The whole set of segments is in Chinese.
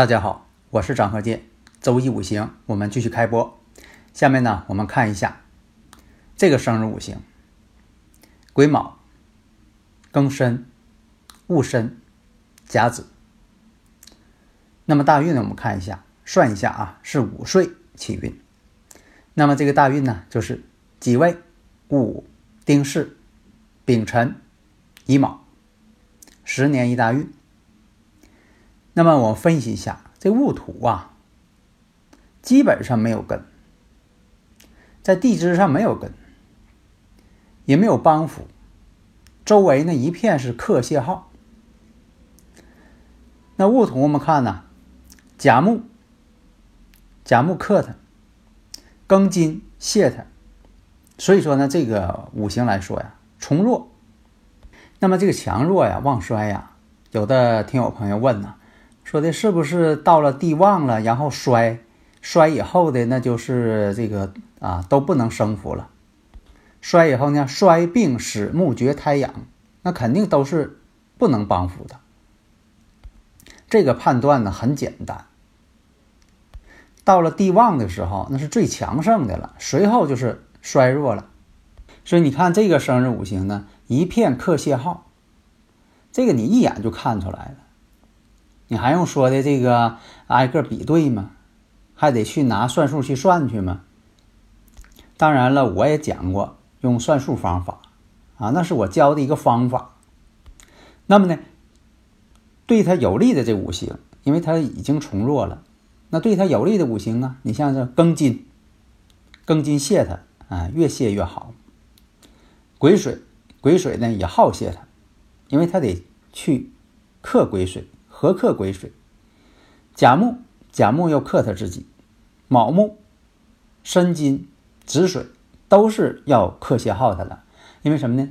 大家好，我是张鹤剑，周易五行，我们继续开播。下面呢，我们看一下这个生日五行：癸卯、庚申、戊申、甲子。那么大运呢，我们看一下，算一下啊，是五岁起运。那么这个大运呢，就是己未、戊午、丁巳、丙辰、乙卯，十年一大运。那么我们分析一下，这戊土啊，基本上没有根，在地支上没有根，也没有帮扶，周围呢一片是克泄耗。那戊土我们看呢，甲木，甲木克它，庚金泄它，所以说呢，这个五行来说呀，从弱。那么这个强弱呀，旺衰呀，有的听友朋友问呢。说的是不是到了地旺了，然后衰，衰以后的那就是这个啊都不能生福了。衰以后呢，衰病死木绝胎养，那肯定都是不能帮扶的。这个判断呢很简单。到了地旺的时候，那是最强盛的了，随后就是衰弱了。所以你看这个生日五行呢，一片克泄耗，这个你一眼就看出来了。你还用说的这个挨个比对吗？还得去拿算术去算去吗？当然了，我也讲过用算术方法啊，那是我教的一个方法。那么呢，对他有利的这五行，因为它已经从弱了，那对他有利的五行啊，你像这庚金，庚金泄它啊，越泄越好。癸水，癸水呢也好泄它，因为它得去克癸水。合克癸水，甲木，甲木要克他自己，卯木、申金、子水都是要克泄耗它的。因为什么呢？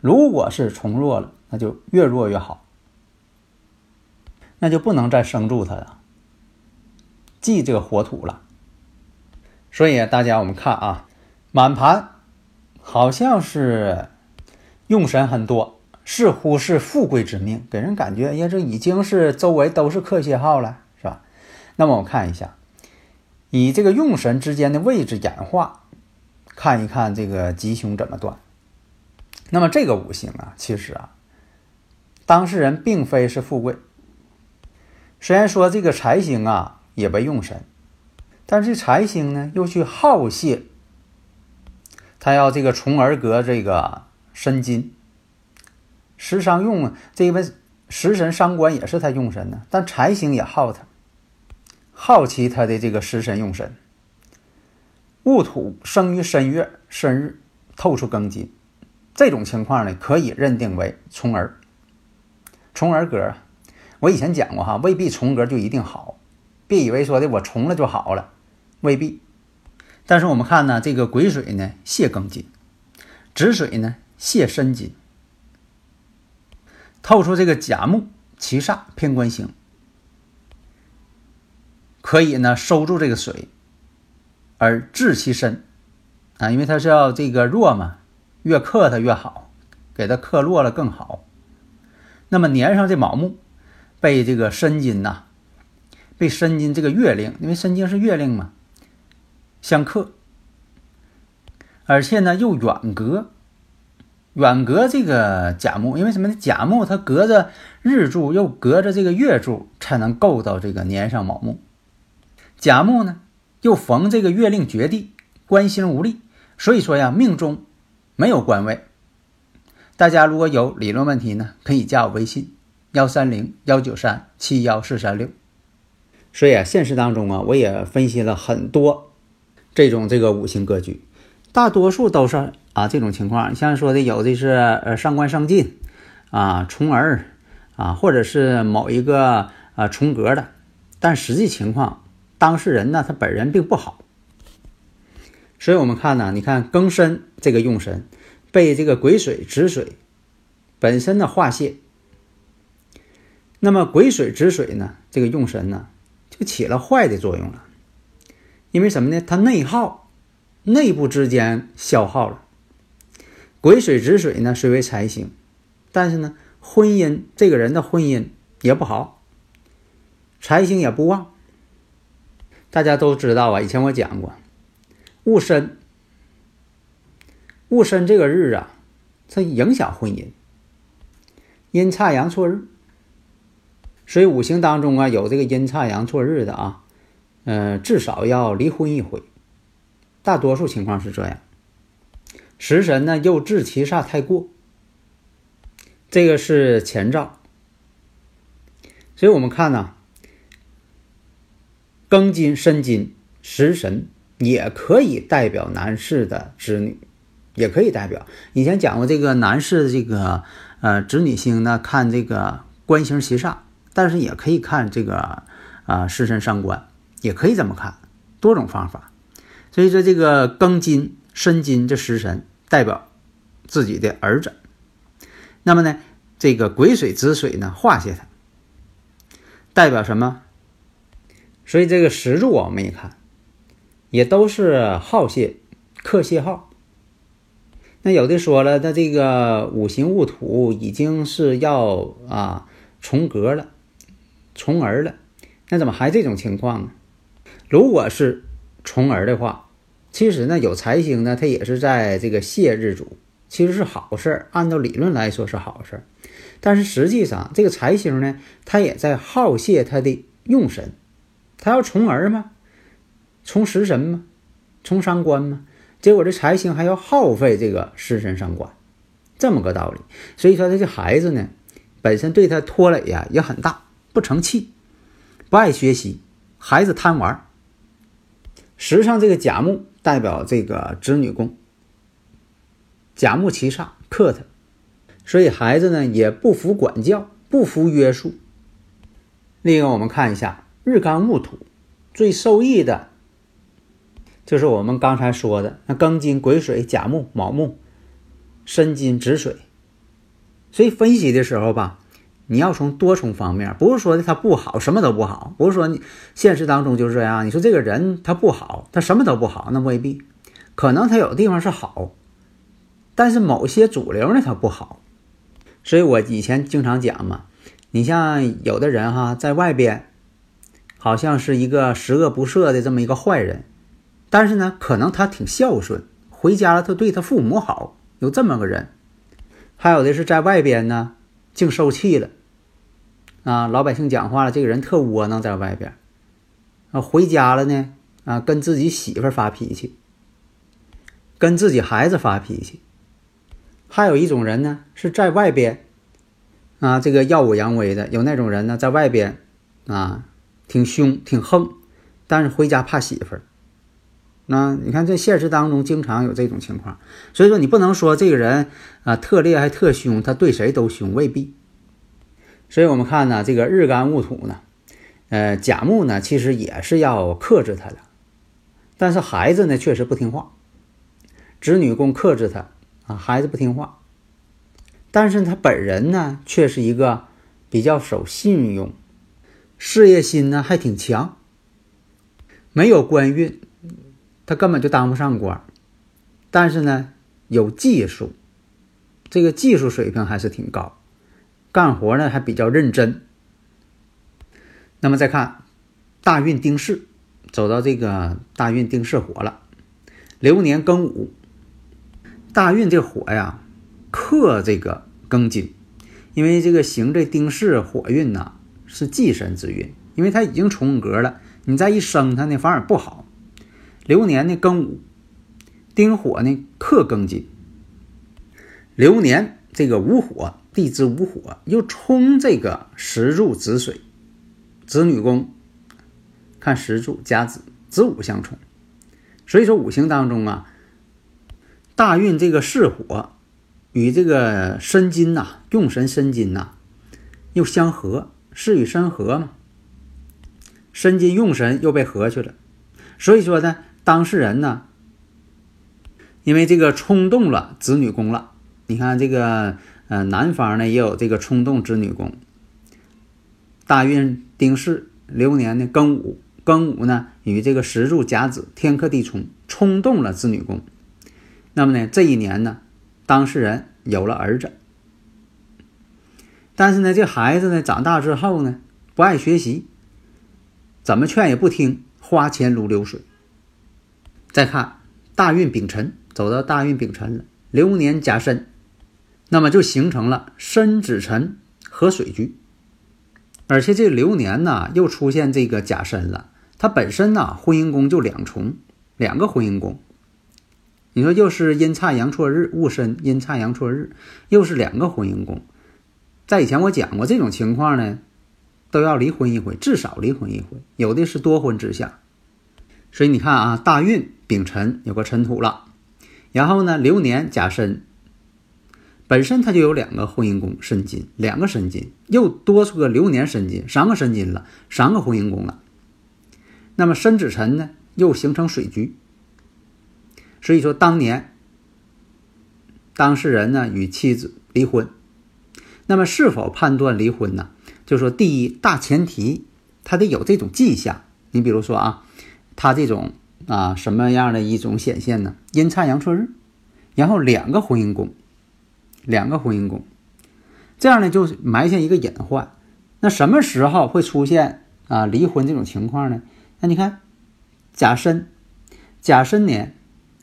如果是从弱了，那就越弱越好，那就不能再生住它了，忌这个火土了。所以大家我们看啊，满盘好像是用神很多。似乎是富贵之命，给人感觉，哎呀，这已经是周围都是克泄号了，是吧？那么我看一下，以这个用神之间的位置演化，看一看这个吉凶怎么断。那么这个五行啊，其实啊，当事人并非是富贵。虽然说这个财星啊也为用神，但是财星呢又去耗泄，他要这个从而格这个申金。食伤用啊，这一位食神伤官也是他用神呢，但财星也耗他，好奇他的这个食神用神。戊土生于申月申日，透出庚金，这种情况呢，可以认定为重儿。重儿格，我以前讲过哈，未必重格就一定好，别以为说的我重了就好了，未必。但是我们看呢，这个癸水呢泄庚金，子水呢泄申金。透出这个甲木七煞偏官星，可以呢收住这个水，而治其身啊，因为它是要这个弱嘛，越克它越好，给它克弱了更好。那么年上这卯木被这个申金呐，被申金这个月令，因为申金是月令嘛，相克，而且呢又远隔。远隔这个甲木，因为什么呢？甲木它隔着日柱，又隔着这个月柱，才能够到这个年上卯木。甲木呢，又逢这个月令绝地，官星无力，所以说呀，命中没有官位。大家如果有理论问题呢，可以加我微信：幺三零幺九三七幺四三六。所以啊，现实当中啊，我也分析了很多这种这个五行格局，大多数都是啊这种情况。像说的有的是呃上官上进啊重儿啊，或者是某一个啊重格的，但实际情况当事人呢他本人并不好。所以我们看呢，你看庚申这个用神被这个癸水止水本身的化泄，那么癸水止水呢这个用神呢就起了坏的作用了。因为什么呢？它内耗，内部之间消耗了。癸水止水呢，虽为财星，但是呢，婚姻这个人的婚姻也不好，财星也不旺。大家都知道啊，以前我讲过，戊申，戊申这个日啊，它影响婚姻，阴差阳错日。所以五行当中啊，有这个阴差阳错日的啊。嗯，至少要离婚一回，大多数情况是这样。食神呢又制其煞太过，这个是前兆。所以我们看呢，庚金、申金、食神也可以代表男士的子女，也可以代表。以前讲过这个男士的这个呃子女星呢，看这个官星其煞，但是也可以看这个啊食神伤官。也可以这么看，多种方法。所以说，这个庚金、申金这食神代表自己的儿子。那么呢，这个癸水子水呢化泄它，代表什么？所以这个石柱我们一看，也都是耗泄、克泄耗。那有的说了，那这个五行戊土已经是要啊重格了、重儿了，那怎么还这种情况呢？如果是重儿的话，其实呢有财星呢，它也是在这个泄日主，其实是好事儿。按照理论来说是好事儿，但是实际上这个财星呢，它也在耗泄它的用神。它要重儿吗？重食神吗？重伤官吗？结果这财星还要耗费这个食神伤官，这么个道理。所以说他这孩子呢，本身对他拖累呀也很大，不成器，不爱学习，孩子贪玩。实际上，这个甲木代表这个子女宫，甲木七煞克他，所以孩子呢也不服管教，不服约束。另一个，我们看一下日干戊土，最受益的，就是我们刚才说的那庚金、癸水、甲木、卯木、申金、子水。所以分析的时候吧。你要从多重方面，不是说的他不好，什么都不好，不是说你现实当中就是这样。你说这个人他不好，他什么都不好，那未必，可能他有地方是好，但是某些主流呢他不好。所以我以前经常讲嘛，你像有的人哈，在外边好像是一个十恶不赦的这么一个坏人，但是呢，可能他挺孝顺，回家了他对他父母好，有这么个人。还有的是在外边呢，净受气了。啊，老百姓讲话了，这个人特窝囊，在外边啊，回家了呢，啊，跟自己媳妇发脾气，跟自己孩子发脾气。还有一种人呢，是在外边啊，这个耀武扬威的，有那种人呢，在外边啊，挺凶挺横，但是回家怕媳妇儿。那你看，在现实当中经常有这种情况，所以说你不能说这个人啊特烈还特凶，他对谁都凶，未必。所以我们看呢，这个日干戊土呢，呃，甲木呢，其实也是要克制他的，但是孩子呢，确实不听话，子女宫克制他啊，孩子不听话，但是他本人呢，却是一个比较守信用，事业心呢还挺强，没有官运，他根本就当不上官，但是呢，有技术，这个技术水平还是挺高。干活呢还比较认真。那么再看大运丁巳，走到这个大运丁巳火了，流年庚午，大运这火呀克这个庚金，因为这个行这丁巳火运呐是忌神之运，因为它已经重格了，你再一生它呢反而不好。流年呢庚午，丁火呢克庚金，流年这个午火。地支午火又冲这个石柱子水，子女宫看石柱甲子子午相冲，所以说五行当中啊，大运这个巳火与这个申金呐，用神申金呐又相合，巳与申合嘛，申金用神又被合去了，所以说呢，当事人呢，因为这个冲动了子女宫了，你看这个呃男方呢也有这个冲动子女宫，大运丁巳，流年呢庚午。庚午呢，与这个石柱甲子天克地冲，冲动了子女宫。那么呢，这一年呢，当事人有了儿子，但是呢，这孩子呢，长大之后呢，不爱学习，怎么劝也不听，花钱如流水。再看大运丙辰，走到大运丙辰了，流年甲申，那么就形成了申子辰和水局，而且这流年呢，又出现这个甲申了。它本身呢，婚姻宫就两重，两个婚姻宫。你说又是阴差阳错日，戊申阴差阳错日，又是两个婚姻宫。在以前我讲过这种情况呢，都要离婚一回，至少离婚一回，有的是多婚之下。所以你看啊，大运丙辰有个辰土了，然后呢，流年甲申，本身它就有两个婚姻宫申金，两个申金，又多出个流年申金，三个申金了，三个婚姻宫了。那么申子辰呢，又形成水局，所以说当年当事人呢与妻子离婚，那么是否判断离婚呢？就说第一大前提，他得有这种迹象。你比如说啊，他这种啊什么样的一种显现呢？阴差阳错日，然后两个婚姻宫，两个婚姻宫，这样呢就埋下一个隐患。那什么时候会出现啊离婚这种情况呢？那你看，甲申，甲申年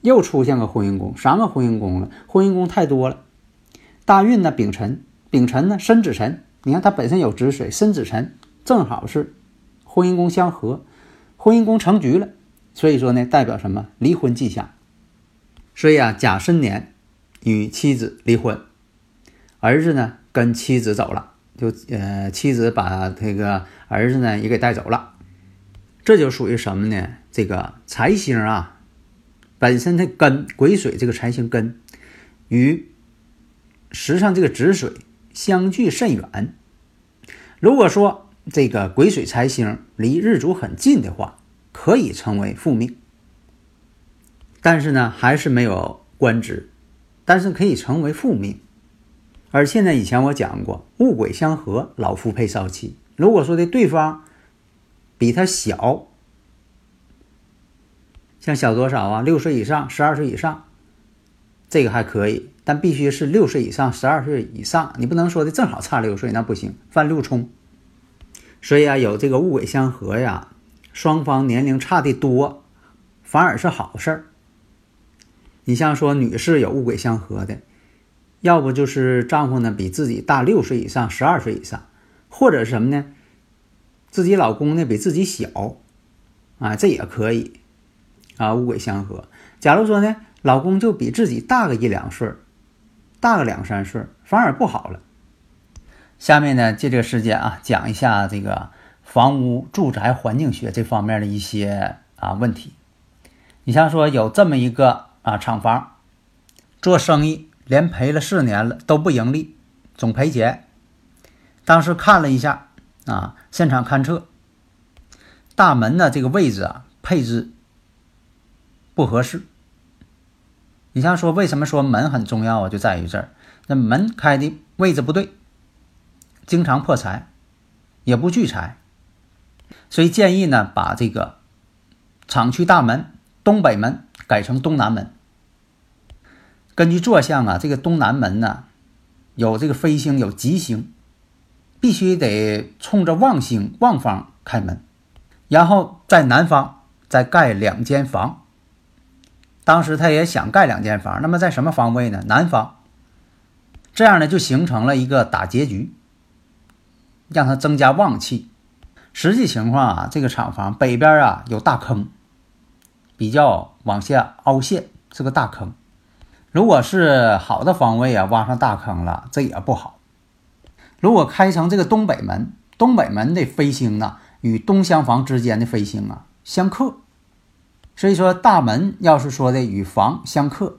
又出现个婚姻宫，三个婚姻宫了，婚姻宫太多了。大运呢，丙辰，丙辰呢，申子辰，你看它本身有子水，申子辰正好是婚姻宫相合，婚姻宫成局了，所以说呢，代表什么？离婚迹象。所以啊，甲申年与妻子离婚，儿子呢跟妻子走了，就呃，妻子把这个儿子呢也给带走了。这就属于什么呢？这个财星啊，本身的根癸水这个财星根与时上这个子水相距甚远。如果说这个癸水财星离日主很近的话，可以成为负命。但是呢，还是没有官职，但是可以成为负命。而且呢，以前我讲过，戊癸相合，老夫配少妻。如果说的对方。比他小，像小多少啊？六岁以上，十二岁以上，这个还可以，但必须是六岁以上，十二岁以上。你不能说的正好差六岁，那不行，犯六冲。所以啊，有这个物鬼相合呀，双方年龄差的多，反而是好事儿。你像说女士有物鬼相合的，要不就是丈夫呢比自己大六岁以上，十二岁以上，或者是什么呢？自己老公呢比自己小，啊，这也可以，啊，五鬼相合。假如说呢，老公就比自己大个一两岁，大个两三岁，反而不好了。下面呢，借这个时间啊，讲一下这个房屋住宅环境学这方面的一些啊问题。你像说有这么一个啊厂房，做生意连赔了四年了都不盈利，总赔钱。当时看了一下。啊，现场勘测，大门的这个位置啊，配置不合适。你像说，为什么说门很重要啊？就在于这儿，那门开的位置不对，经常破财，也不聚财。所以建议呢，把这个厂区大门东北门改成东南门。根据坐向啊，这个东南门呢，有这个飞星，有吉星。必须得冲着旺星旺方开门，然后在南方再盖两间房。当时他也想盖两间房，那么在什么方位呢？南方。这样呢，就形成了一个打结局，让它增加旺气。实际情况啊，这个厂房北边啊有大坑，比较往下凹陷，是个大坑。如果是好的方位啊，挖上大坑了，这也不好。如果开成这个东北门，东北门的飞星啊，与东厢房之间的飞星啊相克，所以说大门要是说的与房相克，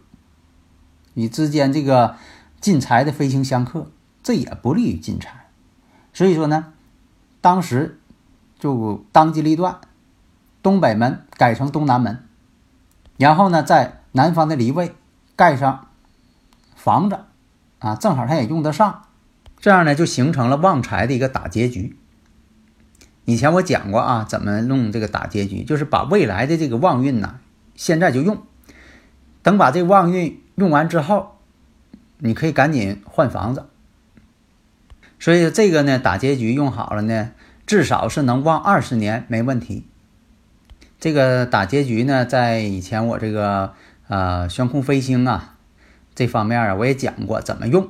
与之间这个进财的飞星相克，这也不利于进财。所以说呢，当时就当机立断，东北门改成东南门，然后呢，在南方的离位盖上房子，啊，正好他也用得上，这样呢就形成了旺财的一个打结局。以前我讲过啊，怎么弄这个打结局，就是把未来的这个旺运呢，现在就用，等把这旺运用完之后，你可以赶紧换房子。所以这个呢，打结局用好了呢，至少是能旺二十年没问题。这个打结局呢，在以前我这个呃悬空飞星啊这方面啊，我也讲过怎么用，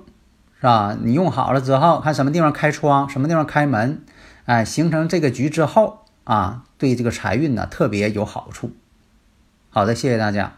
是吧？你用好了之后，看什么地方开窗，什么地方开门。哎，形成这个局之后啊，对这个财运呢特别有好处。好的，谢谢大家。